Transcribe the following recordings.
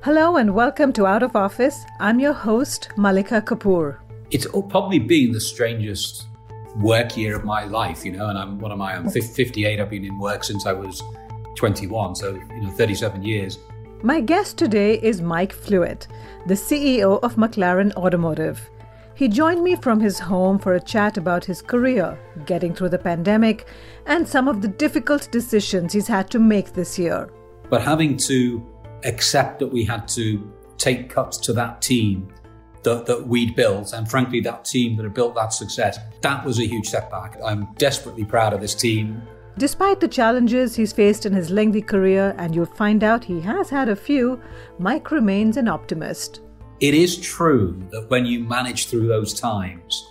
Hello and welcome to Out of Office. I'm your host, Malika Kapoor. It's probably been the strangest work year of my life, you know, and I'm what am I? I'm 58. I've been in work since I was 21, so you know, 37 years. My guest today is Mike Flewitt, the CEO of McLaren Automotive. He joined me from his home for a chat about his career, getting through the pandemic, and some of the difficult decisions he's had to make this year. But having to accept that we had to take cuts to that team that, that we'd built, and frankly, that team that had built that success, that was a huge setback. I'm desperately proud of this team. Despite the challenges he's faced in his lengthy career, and you'll find out he has had a few, Mike remains an optimist. It is true that when you manage through those times,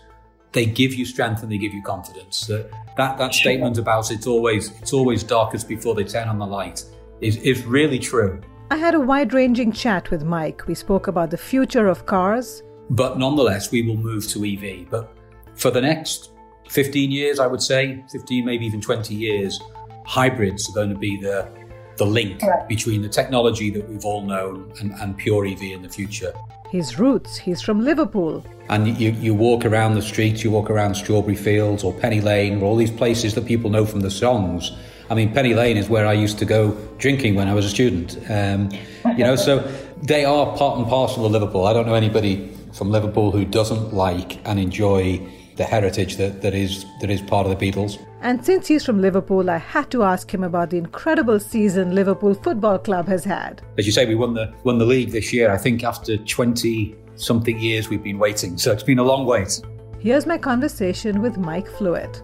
they give you strength and they give you confidence. That that, that statement about it's always it's always darkest before they turn on the light is, is really true. I had a wide ranging chat with Mike. We spoke about the future of cars. But nonetheless, we will move to EV. But for the next 15 years, I would say, 15, maybe even 20 years, hybrids are going to be the, the link between the technology that we've all known and, and pure EV in the future. His roots, he's from Liverpool. And you, you walk around the streets, you walk around Strawberry Fields or Penny Lane, or all these places that people know from the songs I mean, Penny Lane is where I used to go drinking when I was a student. Um, you know, so they are part and parcel of Liverpool. I don't know anybody from Liverpool who doesn't like and enjoy the heritage that, that is that is part of the Beatles. And since he's from Liverpool, I had to ask him about the incredible season Liverpool Football Club has had. As you say, we won the won the league this year. I think after twenty something years we've been waiting. So it's been a long wait. Here's my conversation with Mike Flewitt.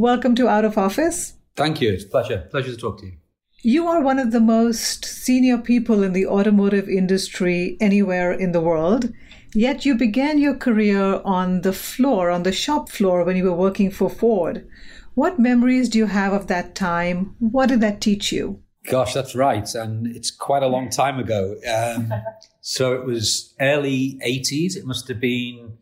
Welcome to Out of Office. Thank you. It's pleasure. Pleasure to talk to you. You are one of the most senior people in the automotive industry anywhere in the world. Yet you began your career on the floor, on the shop floor, when you were working for Ford. What memories do you have of that time? What did that teach you? Gosh, that's right. And it's quite a long time ago. Um, so it was early 80s. It must have been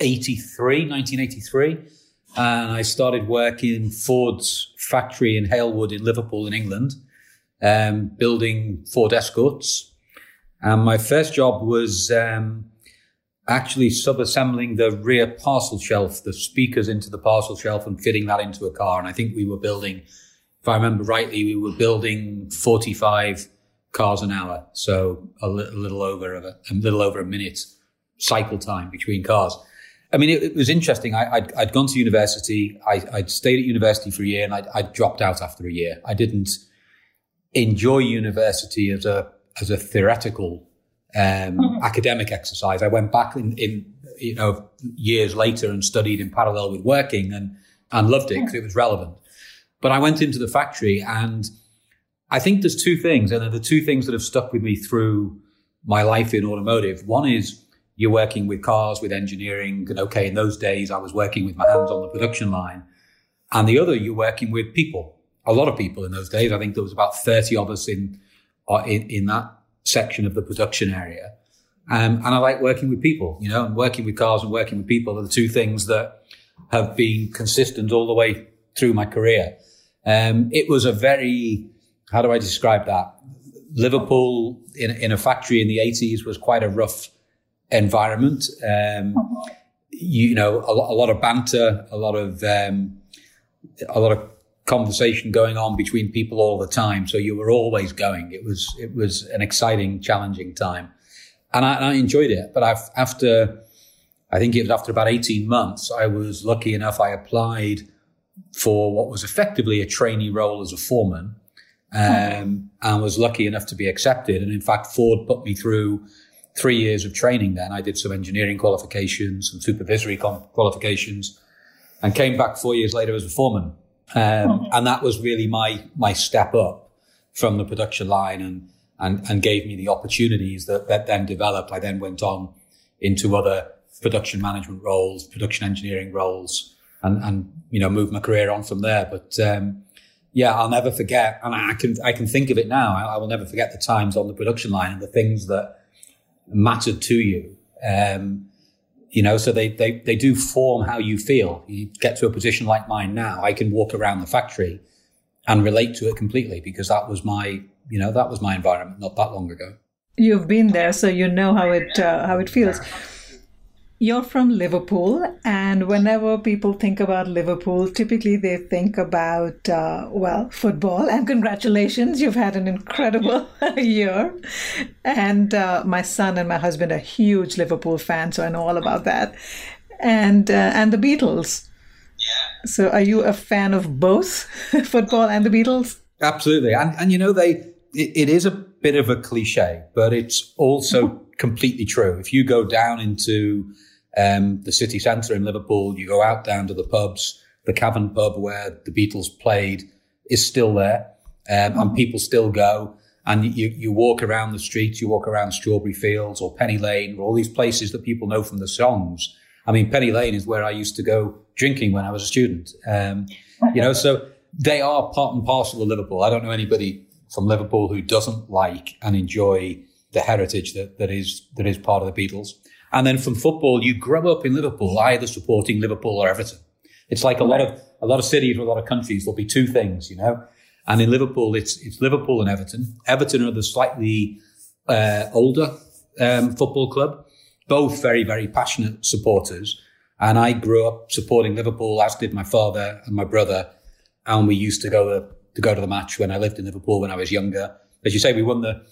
83, 1983 and I started working in Ford's factory in Halewood in Liverpool in England, um, building Ford Escorts. And my first job was um, actually sub-assembling the rear parcel shelf, the speakers into the parcel shelf and fitting that into a car. And I think we were building, if I remember rightly, we were building 45 cars an hour. So a, li- a little over a, a little over a minute cycle time between cars. I mean, it, it was interesting. I, I'd gone to university. I, would stayed at university for a year and I'd, I'd, dropped out after a year. I didn't enjoy university as a, as a theoretical, um, mm-hmm. academic exercise. I went back in, in, you know, years later and studied in parallel with working and, and loved it because it was relevant. But I went into the factory and I think there's two things, and they're the two things that have stuck with me through my life in automotive. One is you're working with cars, with engineering. And okay, in those days, I was working with my hands on the production line. And the other, you're working with people, a lot of people in those days. I think there was about 30 of us in, uh, in, in that section of the production area. Um, and I like working with people, you know, and working with cars and working with people are the two things that have been consistent all the way through my career. Um, it was a very, how do I describe that? Liverpool in, in a factory in the 80s was quite a rough environment. Um, you, know, a, lot, a, lot of banter, a lot of um, a lot of conversation going on between people all the time. So you were always going. It was it was an exciting, challenging time, and I, I enjoyed it. But I've, after I think it was after about eighteen months, I was lucky enough. I applied for what was effectively a trainee role as a foreman um, and was lucky enough to be accepted. And in fact, Ford put me through three years of training then. I did some engineering qualifications, some supervisory qualifications, and came back four years later as a foreman. Um, and that was really my, my step up from the production line and, and, and gave me the opportunities that, that then developed. I then went on into other production management roles, production engineering roles, and, and, you know, moved my career on from there. But, um, yeah, I'll never forget, and I can I can think of it now. I, I, will never forget the times on the production line and the things that mattered to you. Um, you know, so they, they they do form how you feel. You get to a position like mine now, I can walk around the factory and relate to it completely because that was my you know that was my environment not that long ago. You've been there, so you know how it uh, how it feels. You're from Liverpool, and whenever people think about Liverpool, typically they think about, uh, well, football. And congratulations, you've had an incredible year. And uh, my son and my husband are huge Liverpool fans, so I know all about that. And, uh, and the Beatles. Yeah. So are you a fan of both football and the Beatles? Absolutely. And, and you know, they, it, it is a bit of a cliche, but it's also completely true. If you go down into um, the city centre in Liverpool. You go out down to the pubs. The Cavern pub where the Beatles played is still there, um, and people still go. And you, you walk around the streets, you walk around Strawberry Fields or Penny Lane or all these places that people know from the songs. I mean, Penny Lane is where I used to go drinking when I was a student. Um, you know, so they are part and parcel of Liverpool. I don't know anybody from Liverpool who doesn't like and enjoy the heritage that, that is, that is part of the Beatles. And then from football, you grow up in Liverpool, either supporting Liverpool or Everton. It's like a lot of, a lot of cities or a lot of countries, there'll be two things, you know? And in Liverpool, it's, it's Liverpool and Everton. Everton are the slightly, uh, older, um, football club, both very, very passionate supporters. And I grew up supporting Liverpool, as did my father and my brother. And we used to go to, to go to the match when I lived in Liverpool when I was younger. As you say, we won the,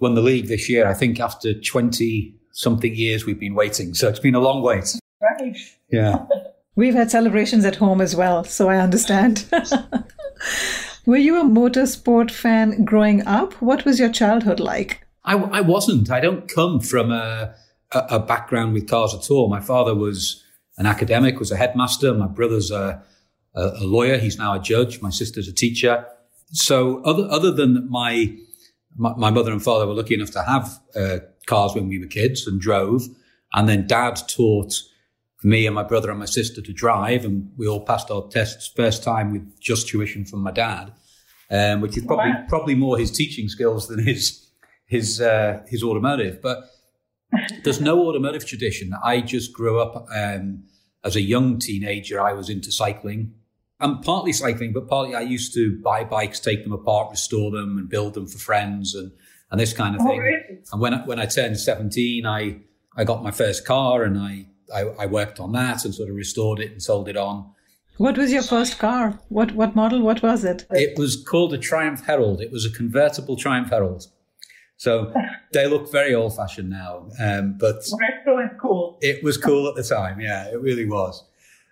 won the league this year. I think after 20, something years we've been waiting. So it's been a long wait. Right. Yeah. We've had celebrations at home as well, so I understand. Were you a motorsport fan growing up? What was your childhood like? I, I wasn't. I don't come from a, a, a, background with cars at all. My father was an academic, was a headmaster. My brother's a, a, a lawyer. He's now a judge. My sister's a teacher. So other, other than my, my, my mother and father were lucky enough to have uh, cars when we were kids and drove. And then dad taught me and my brother and my sister to drive. And we all passed our tests first time with just tuition from my dad, um, which is probably, wow. probably more his teaching skills than his, his, uh, his automotive. But there's no automotive tradition. I just grew up, um, as a young teenager. I was into cycling. I'm partly cycling, but partly I used to buy bikes, take them apart, restore them and build them for friends and and this kind of oh, thing. Really? And when I, when I turned 17, I, I got my first car and I, I, I worked on that and sort of restored it and sold it on. What was your first car? What what model? What was it? It was called a Triumph Herald. It was a convertible Triumph Herald. So they look very old fashioned now, um, but retro and cool. It was cool at the time. Yeah, it really was.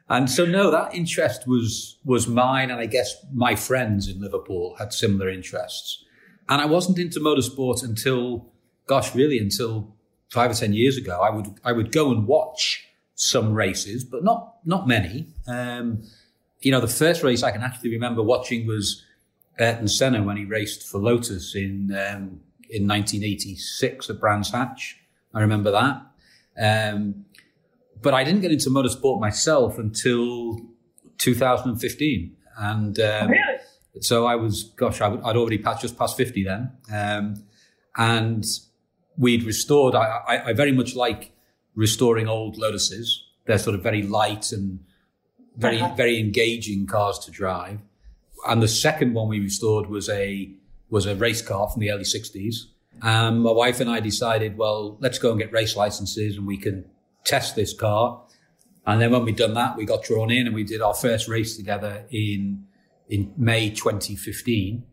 And so no, that interest was was mine, and I guess my friends in Liverpool had similar interests. And I wasn't into motorsport until, gosh, really until five or 10 years ago. I would, I would go and watch some races, but not, not many. Um, you know, the first race I can actually remember watching was Ayrton Senna when he raced for Lotus in, um, in 1986 at Brands Hatch. I remember that. Um, but I didn't get into motorsport myself until 2015. And, um, really? So I was, gosh, I, would already passed, just past 50 then. Um, and we'd restored, I, I, I, very much like restoring old Lotuses. They're sort of very light and very, uh-huh. very engaging cars to drive. And the second one we restored was a, was a race car from the early 60s. And my wife and I decided, well, let's go and get race licenses and we can test this car. And then when we'd done that, we got drawn in and we did our first race together in in May 2015.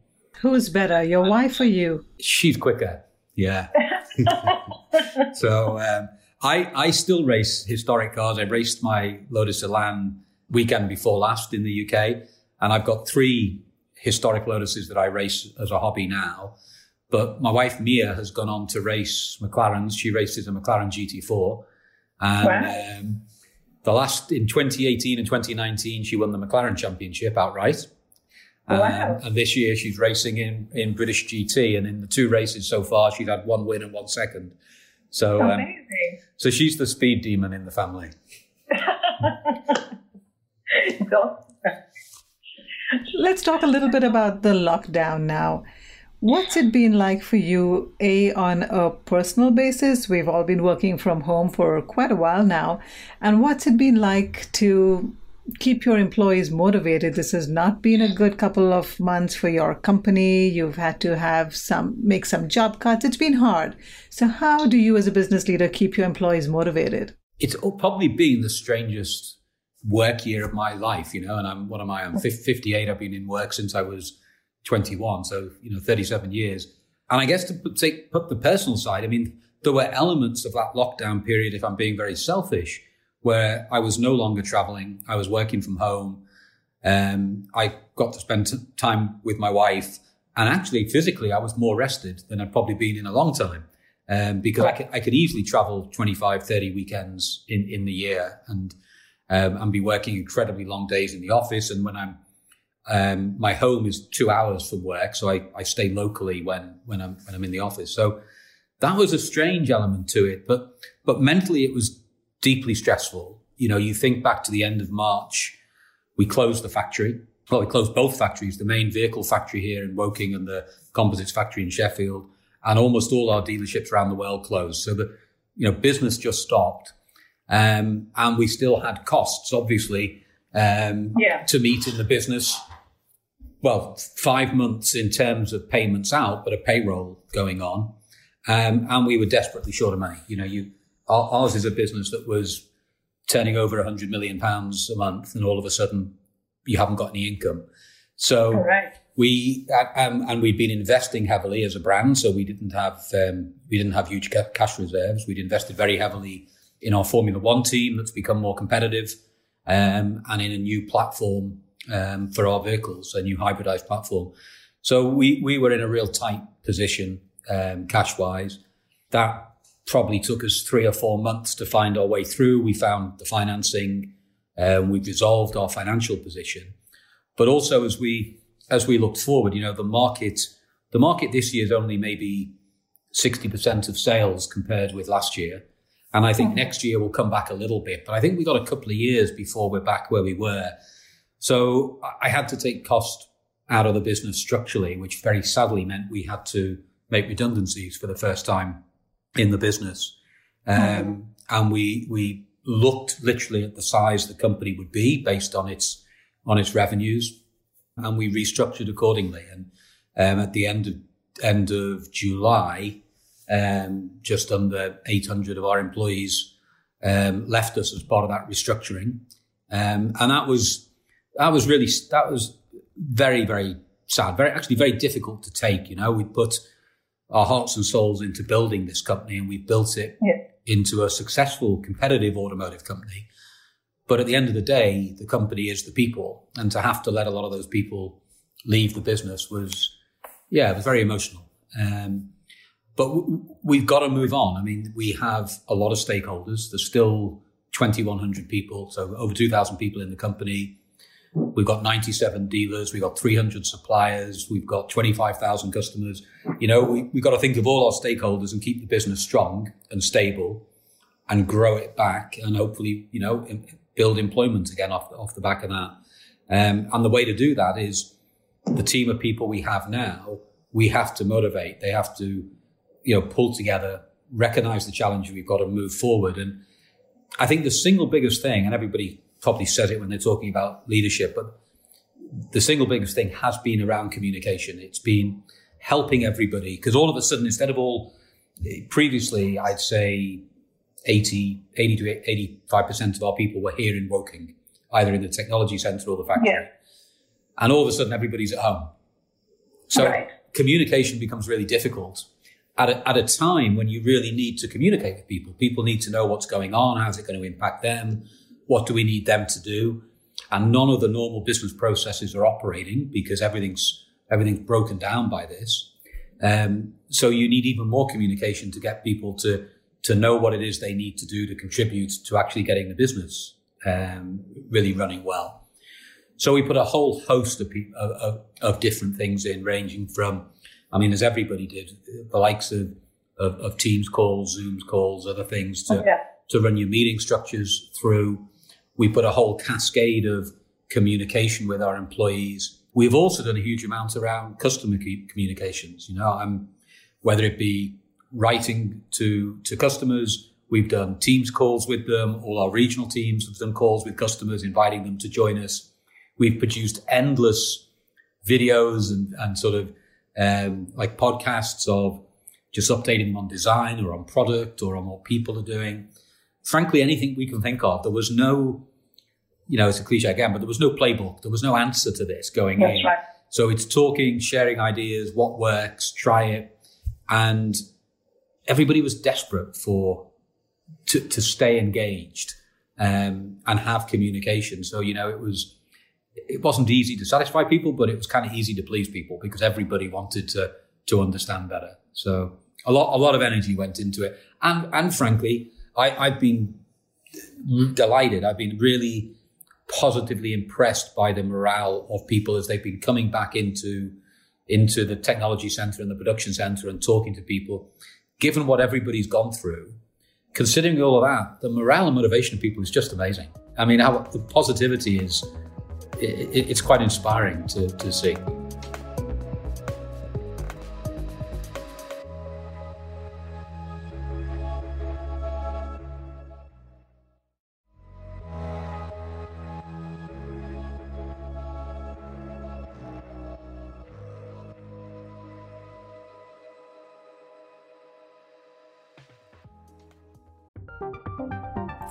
Who's better, your wife or you? She's quicker. Yeah. so um, I I still race historic cars. I raced my Lotus Elan weekend before last in the UK, and I've got three historic Lotuses that I race as a hobby now. But my wife Mia has gone on to race McLarens. She races a McLaren GT4, and wow. um, the last in 2018 and 2019, she won the McLaren Championship outright. Wow. Um, and this year she's racing in, in British GT. And in the two races so far, she's had one win and one second. So, um, so she's the speed demon in the family. Let's talk a little bit about the lockdown now. What's it been like for you, A, on a personal basis? We've all been working from home for quite a while now. And what's it been like to keep your employees motivated? This has not been a mm. good couple of months for your company. You've had to have some, make some job cuts. It's been hard. So, how do you, as a business leader, keep your employees motivated? It's probably been the strangest work year of my life, you know, and I'm, what am I? I'm 58. I've been in work since I was 21, so you know, 37 years. And I guess to put, take put the personal side, I mean, there were elements of that lockdown period, if I'm being very selfish, where I was no longer traveling. I was working from home. Um, I got to spend t- time with my wife, and actually, physically, I was more rested than I'd probably been in a long time. Um, because I could, I could easily travel 25, 30 weekends in, in the year and, um, and be working incredibly long days in the office. And when I'm um, my home is two hours from work, so I, I stay locally when when I'm when I'm in the office. So that was a strange element to it, but but mentally it was deeply stressful. You know, you think back to the end of March, we closed the factory. Well, we closed both factories, the main vehicle factory here in Woking and the composites factory in Sheffield, and almost all our dealerships around the world closed. So the you know business just stopped, um, and we still had costs, obviously, um, yeah. to meet in the business well, five months in terms of payments out, but a payroll going on. Um, and we were desperately short of money. You know, you, ours is a business that was turning over 100 million pounds a month, and all of a sudden you haven't got any income. So Correct. we um, and we'd been investing heavily as a brand, so we didn't have um, we didn't have huge cash reserves. We'd invested very heavily in our Formula One team that's become more competitive, um, and in a new platform um, for our vehicles, a new hybridized platform. So we, we were in a real tight position um, cash wise. That probably took us three or four months to find our way through. We found the financing. Um, we've resolved our financial position. But also as we as we looked forward, you know, the market the market this year is only maybe 60% of sales compared with last year. And I think next year we'll come back a little bit. But I think we got a couple of years before we're back where we were. So I had to take cost out of the business structurally, which very sadly meant we had to make redundancies for the first time in the business. Um, mm-hmm. and we, we looked literally at the size the company would be based on its, on its revenues and we restructured accordingly. And, um, at the end of, end of July, um, just under 800 of our employees, um, left us as part of that restructuring. Um, and that was, that was really that was very very sad, very actually very difficult to take. You know, we put our hearts and souls into building this company, and we've built it yeah. into a successful, competitive automotive company. But at the end of the day, the company is the people, and to have to let a lot of those people leave the business was, yeah, it was very emotional. Um, but w- we've got to move on. I mean, we have a lot of stakeholders. There's still 2,100 people, so over 2,000 people in the company. We've got 97 dealers. We've got 300 suppliers. We've got 25,000 customers. You know, we, we've got to think of all our stakeholders and keep the business strong and stable and grow it back and hopefully, you know, build employment again off, off the back of that. Um, and the way to do that is the team of people we have now, we have to motivate. They have to, you know, pull together, recognize the challenge we've got to move forward. And I think the single biggest thing, and everybody probably says it when they're talking about leadership, but the single biggest thing has been around communication. It's been helping everybody because all of a sudden, instead of all previously, I'd say 80, 80 to 85% of our people were here in Woking, either in the technology center or the factory. Yeah. And all of a sudden, everybody's at home. So right. communication becomes really difficult at a, at a time when you really need to communicate with people. People need to know what's going on. How's it going to impact them? What do we need them to do? and none of the normal business processes are operating because everything's everything's broken down by this. Um, so you need even more communication to get people to to know what it is they need to do to contribute to actually getting the business um, really running well. So we put a whole host of, people, of, of, different things in, ranging from, I mean, as everybody did, the likes of, of, of Teams calls, Zooms calls, other things to, yeah. to run your meeting structures through. We put a whole cascade of communication with our employees. We've also done a huge amount around customer communications. You know, I'm, whether it be writing to, to customers, we've done Teams calls with them. All our regional teams have done calls with customers, inviting them to join us We've produced endless videos and, and sort of um, like podcasts of just updating them on design or on product or on what people are doing. Frankly, anything we can think of. There was no, you know, it's a cliche again, but there was no playbook. There was no answer to this going That's in. Right. So it's talking, sharing ideas, what works, try it. And everybody was desperate for to, to stay engaged um, and have communication. So, you know, it was it wasn't easy to satisfy people, but it was kind of easy to please people because everybody wanted to to understand better. So a lot a lot of energy went into it, and and frankly, I, I've been delighted. I've been really positively impressed by the morale of people as they've been coming back into into the technology center and the production center and talking to people. Given what everybody's gone through, considering all of that, the morale and motivation of people is just amazing. I mean, how the positivity is it, it's quite inspiring to, to see.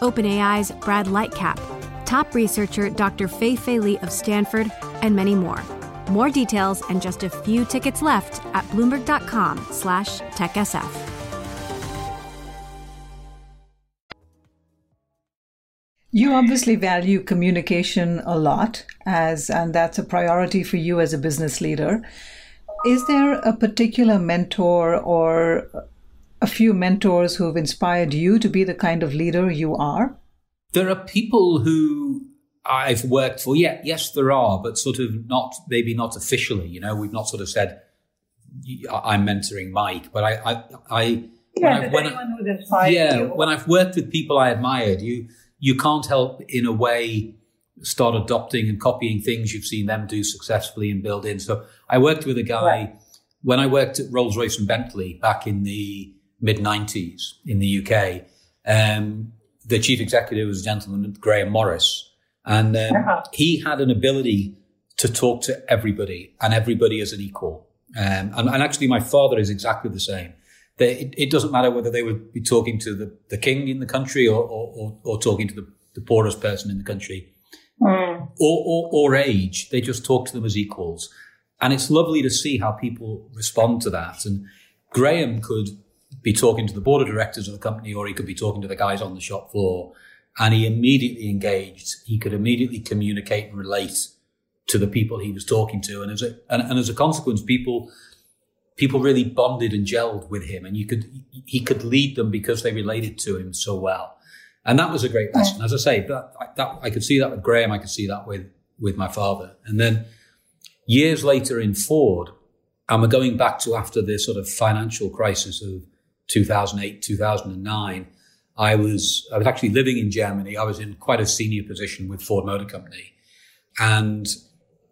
OpenAI's Brad Lightcap, top researcher Dr. Fei Fei Li of Stanford, and many more. More details and just a few tickets left at bloomberg.com slash techsf. You obviously value communication a lot as and that's a priority for you as a business leader. Is there a particular mentor or a few mentors who've inspired you to be the kind of leader you are? There are people who I've worked for. Yeah, yes, there are, but sort of not, maybe not officially. You know, we've not sort of said, I'm mentoring Mike, but I, I, I yeah, when, I, when yeah, when I've worked with people I admired, you, you can't help in a way start adopting and copying things you've seen them do successfully and build in. So I worked with a guy right. when I worked at Rolls Royce and Bentley back in the mid 90s in the UK. Um, the chief executive was a gentleman, Graham Morris, and um, uh-huh. he had an ability to talk to everybody and everybody as an equal. Um, and, and, actually, my father is exactly the same. They, it, it, doesn't matter whether they would be talking to the, the king in the country or, or, or, or talking to the, the, poorest person in the country mm. or, or age. They just talk to them as equals. And it's lovely to see how people respond to that. And Graham could be talking to the board of directors of the company or he could be talking to the guys on the shop floor. And he immediately engaged. He could immediately communicate and relate to the people he was talking to. And as a, and, and as a consequence, people, people really bonded and gelled with him and you could, he could lead them because they related to him so well. And that was a great lesson. As I say, that, that, I could see that with Graham. I could see that with, with my father. And then years later in Ford, and we're going back to after the sort of financial crisis of 2008, 2009, I was, I was actually living in Germany. I was in quite a senior position with Ford Motor Company. And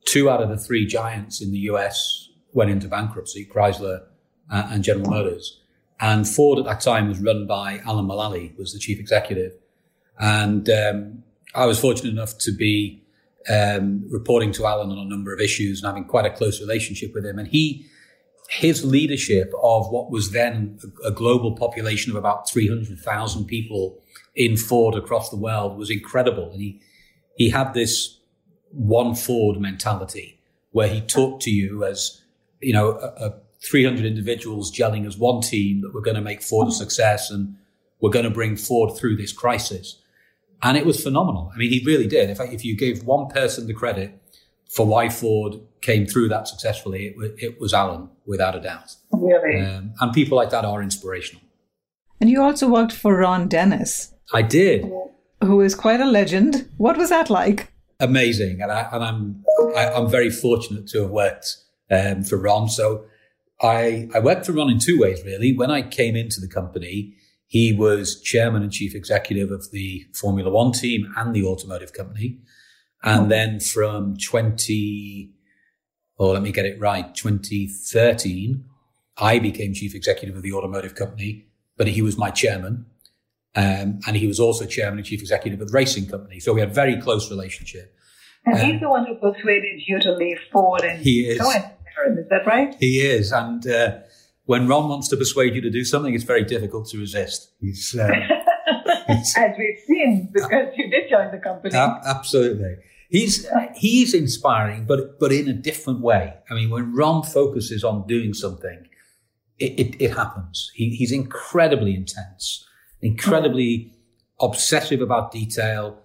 two out of the three giants in the US went into bankruptcy, Chrysler uh, and General Motors. And Ford at that time was run by Alan Mulally, was the chief executive. And um, I was fortunate enough to be um, reporting to Alan on a number of issues and having quite a close relationship with him. And he, his leadership of what was then a, global population of about 300,000 people in Ford across the world was incredible. And he, he had this one Ford mentality where he talked to you as, you know, a, a 300 individuals gelling as one team that were going to make Ford a success and we're going to bring Ford through this crisis. And it was phenomenal. I mean, he really did. If, if you gave one person the credit for why Ford came through that successfully, it, it was Alan, without a doubt. Really? Um, and people like that are inspirational. And you also worked for Ron Dennis. I did. Who is quite a legend. What was that like? Amazing. And, I, and I'm, I, am i am very fortunate to have worked um, for Ron. So I, I worked for Ron in two ways, really. When I came into the company, he was chairman and chief executive of the Formula One team and the automotive company. And oh. then from 20, or let me get it right, 2013, I became chief executive of the automotive company, but he was my chairman. Um, and he was also chairman and chief executive of the racing company. So we had a very close relationship. And um, he's the one who persuaded you to leave Ford and he is. go is that right? He is. And uh, when Ron wants to persuade you to do something, it's very difficult to resist. He's, uh, As we've seen, because you did join the company. absolutely. He's he's inspiring, but but in a different way. I mean, when Ron focuses on doing something, it, it, it happens. He, he's incredibly intense, incredibly obsessive about detail,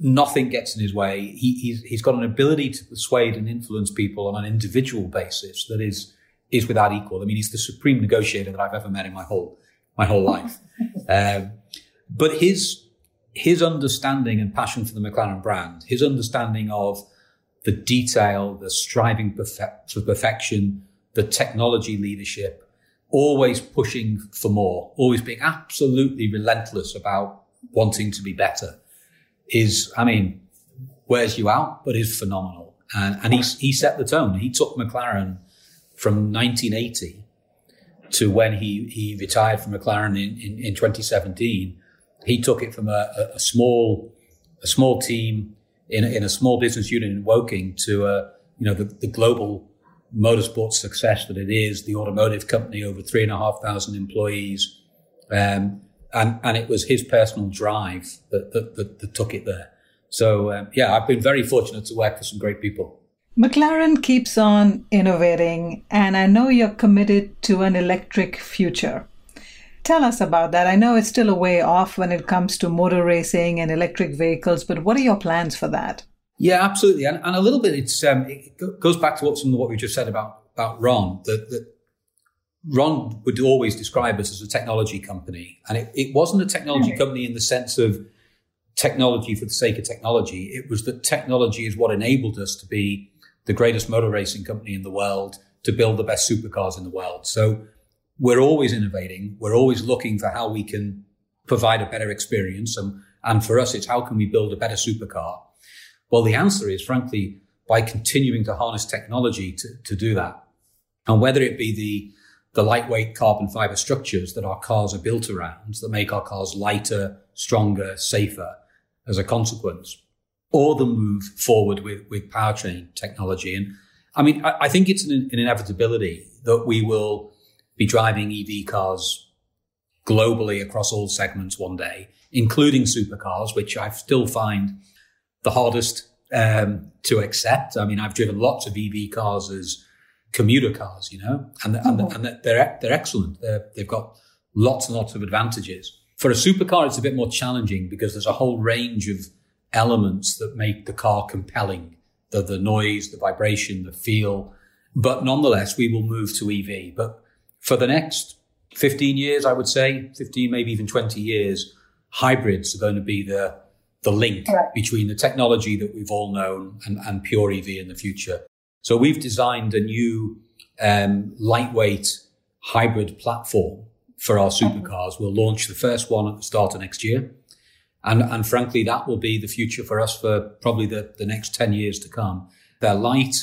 nothing gets in his way. He, he's, he's got an ability to persuade and influence people on an individual basis that is, is without equal. I mean, he's the supreme negotiator that I've ever met in my whole, my whole life. Um, but his, his understanding and passion for the McLaren brand, his understanding of the detail, the striving perfe- for perfection, the technology leadership, always pushing for more, always being absolutely relentless about wanting to be better is, I mean, wears you out, but is phenomenal. And, and he, he set the tone. He took McLaren from 1980 to when he, he retired from McLaren in, in, in 2017. He took it from a, a, small, a small team in, in a small business unit in Woking to a, you know, the, the global motorsport success that it is, the automotive company, over three and a half thousand employees. Um, and and it was his personal drive that that, that, that took it there. So um, yeah, I've been very fortunate to work for some great people. McLaren keeps on innovating, and I know you're committed to an electric future. Tell us about that. I know it's still a way off when it comes to motor racing and electric vehicles, but what are your plans for that? Yeah, absolutely, and, and a little bit. It's um, it goes back to what some of what we just said about about Ron. That, that Ron would always describe us as a technology company. And it, it wasn't a technology mm-hmm. company in the sense of technology for the sake of technology. It was that technology is what enabled us to be the greatest motor racing company in the world, to build the best supercars in the world. So we're always innovating. We're always looking for how we can provide a better experience. And, and for us, it's how can we build a better supercar? Well, the answer is frankly, by continuing to harness technology to, to do that. And whether it be the the lightweight carbon fiber structures that our cars are built around that make our cars lighter, stronger, safer as a consequence, or the move forward with, with powertrain technology. And I mean, I, I think it's an, an inevitability that we will be driving EV cars globally across all segments one day, including supercars, which I still find the hardest um, to accept. I mean, I've driven lots of EV cars as commuter cars, you know, and, and, oh. and they're, they're excellent. They're, they've got lots and lots of advantages. For a supercar, it's a bit more challenging because there's a whole range of elements that make the car compelling. The, the noise, the vibration, the feel. But nonetheless, we will move to EV. But for the next 15 years, I would say, 15, maybe even 20 years, hybrids are going to be the, the link right. between the technology that we've all known and, and pure EV in the future. So we've designed a new um, lightweight hybrid platform for our supercars. We'll launch the first one at the start of next year. And, and frankly, that will be the future for us for probably the, the next 10 years to come. They're light.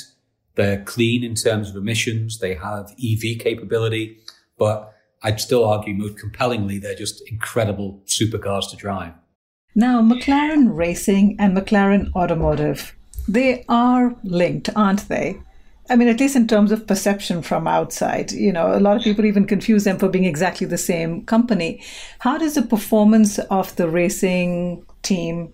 They're clean in terms of emissions. They have EV capability, but I'd still argue most compellingly, they're just incredible supercars to drive. Now, McLaren Racing and McLaren Automotive, they are linked, aren't they? I mean, at least in terms of perception from outside, you know, a lot of people even confuse them for being exactly the same company. How does the performance of the racing team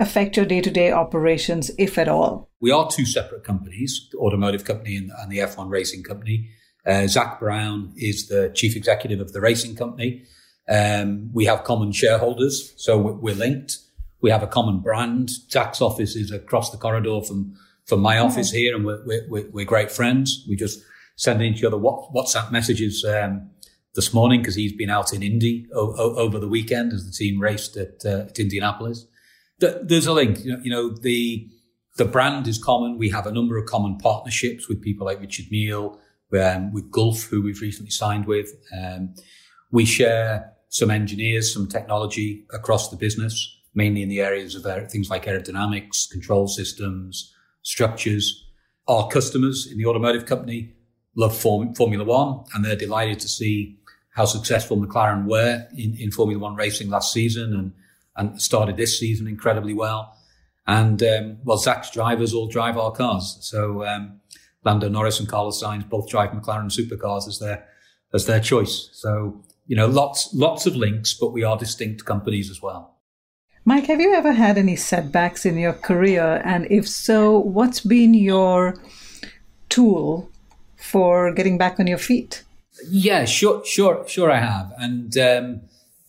affect your day to day operations, if at all? We are two separate companies, the automotive company and, and the F1 racing company. Uh, Zak Brown is the chief executive of the racing company. Um, we have common shareholders, so we're, we're, linked. We have a common brand. Zak's office is across the corridor from from my office here, and we're, we're, we're great friends. We just send each other WhatsApp messages um, this morning because he's been out in Indy o- o- over the weekend as the team raced at, uh, at Indianapolis. The, there's a link. You know, you know, the the brand is common. We have a number of common partnerships with people like Richard Mille, um, with Gulf, who we've recently signed with. Um, we share some engineers, some technology across the business, mainly in the areas of things like aerodynamics, control systems, structures. Our customers in the automotive company love Form- Formula One, and they're delighted to see how successful McLaren were in, in Formula One racing last season and, and started this season incredibly well. And um, well, Zak's drivers all drive our cars. So um, Lando Norris and Carlos Sainz both drive McLaren supercars as their as their choice. So you know, lots lots of links, but we are distinct companies as well. Mike, have you ever had any setbacks in your career? And if so, what's been your tool for getting back on your feet? Yeah, sure, sure, sure, I have, and um,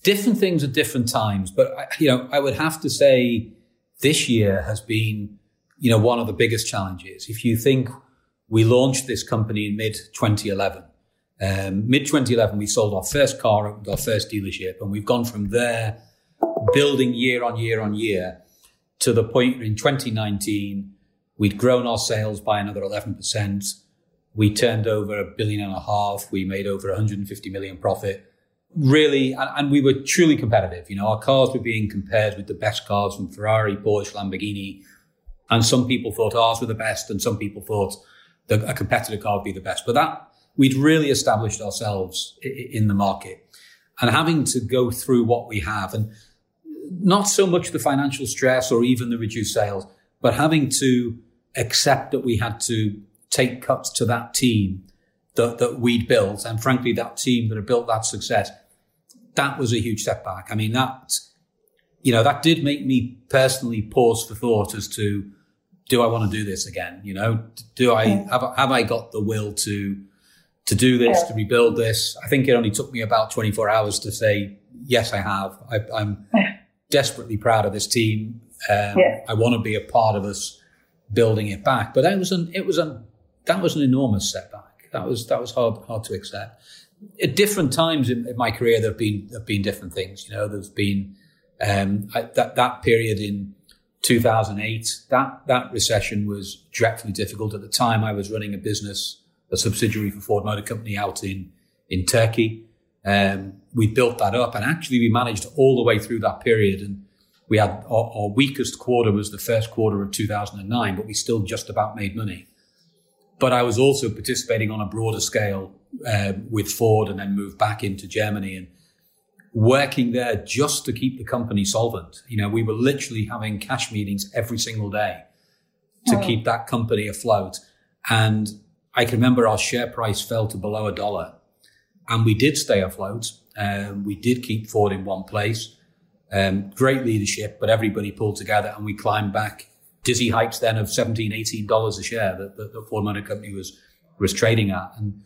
different things at different times. But you know, I would have to say this year has been, you know, one of the biggest challenges. If you think we launched this company in mid 2011, um, mid 2011, we sold our first car, opened our first dealership, and we've gone from there building year on year on year to the point in 2019, we'd grown our sales by another 11%. We turned over a billion and a half. We made over 150 million profit. Really, and, and we were truly competitive. You know, our cars were being compared with the best cars from Ferrari, Porsche, Lamborghini. And some people thought ours were the best, and some people thought that a competitor car would be the best. But that we'd really established ourselves in the market. And having to go through what we have, and not so much the financial stress or even the reduced sales, but having to accept that we had to take cuts to that team that, that we'd built. And frankly, that team that had built that success, that was a huge setback. I mean, that, you know, that did make me personally pause for thought as to, do I want to do this again? You know, do I, have, have I got the will to, to do this, to rebuild this? I think it only took me about 24 hours to say, yes, I have. I, I'm, desperately proud of this team. Um, yeah. I want to be a part of us building it back. But that was an it was an that was an enormous setback. That was that was hard hard to accept. At different times in, in my career, there've been there've been different things. You know, there's been um, I, that that period in 2008. That that recession was dreadfully difficult. At the time, I was running a business, a subsidiary for Ford Motor Company out in in Turkey. Um, we built that up and actually we managed all the way through that period. And we had our, our weakest quarter was the first quarter of 2009, but we still just about made money. But I was also participating on a broader scale uh, with Ford and then moved back into Germany and working there just to keep the company solvent. You know, we were literally having cash meetings every single day to oh. keep that company afloat. And I can remember our share price fell to below a dollar and we did stay afloat. Um, we did keep Ford in one place. Um, great leadership, but everybody pulled together and we climbed back dizzy heights then of 17 $18 a share that, that the Ford Motor Company was, was trading at. And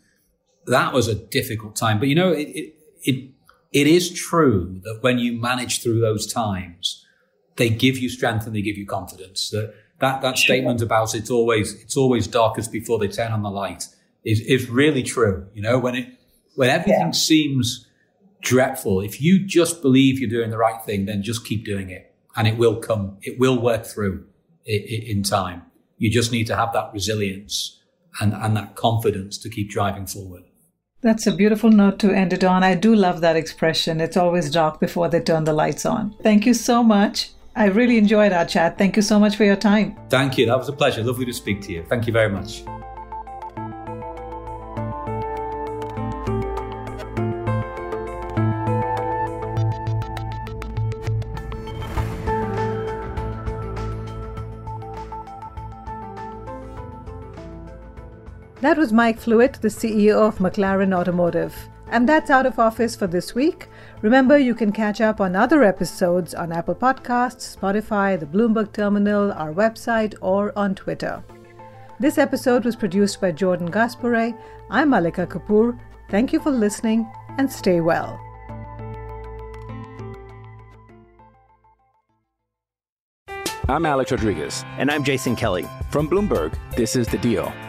that was a difficult time. But you know, it, it, it, it is true that when you manage through those times, they give you strength and they give you confidence. That, that, that statement about it's always, it's always darkest before they turn on the light is, is really true. You know, when it, when everything yeah. seems dreadful, if you just believe you're doing the right thing, then just keep doing it and it will come, it will work through in time. You just need to have that resilience and, and that confidence to keep driving forward. That's a beautiful note to end it on. I do love that expression. It's always dark before they turn the lights on. Thank you so much. I really enjoyed our chat. Thank you so much for your time. Thank you. That was a pleasure. Lovely to speak to you. Thank you very much. That was Mike Flewitt, the CEO of McLaren Automotive. And that's out of office for this week. Remember, you can catch up on other episodes on Apple Podcasts, Spotify, the Bloomberg Terminal, our website, or on Twitter. This episode was produced by Jordan Gaspare. I'm Malika Kapoor. Thank you for listening and stay well. I'm Alex Rodriguez. And I'm Jason Kelly. From Bloomberg, this is The Deal.